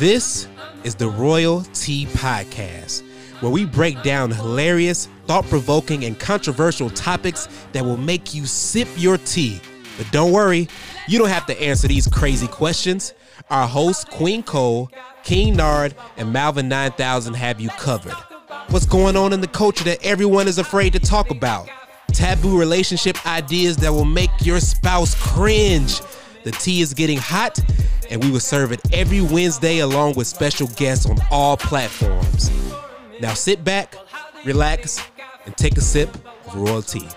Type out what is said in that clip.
This is the Royal Tea Podcast, where we break down hilarious, thought provoking, and controversial topics that will make you sip your tea. But don't worry, you don't have to answer these crazy questions. Our hosts, Queen Cole, King Nard, and Malvin 9000 have you covered. What's going on in the culture that everyone is afraid to talk about? Taboo relationship ideas that will make your spouse cringe. The tea is getting hot, and we will serve it every Wednesday along with special guests on all platforms. Now sit back, relax, and take a sip of royal tea.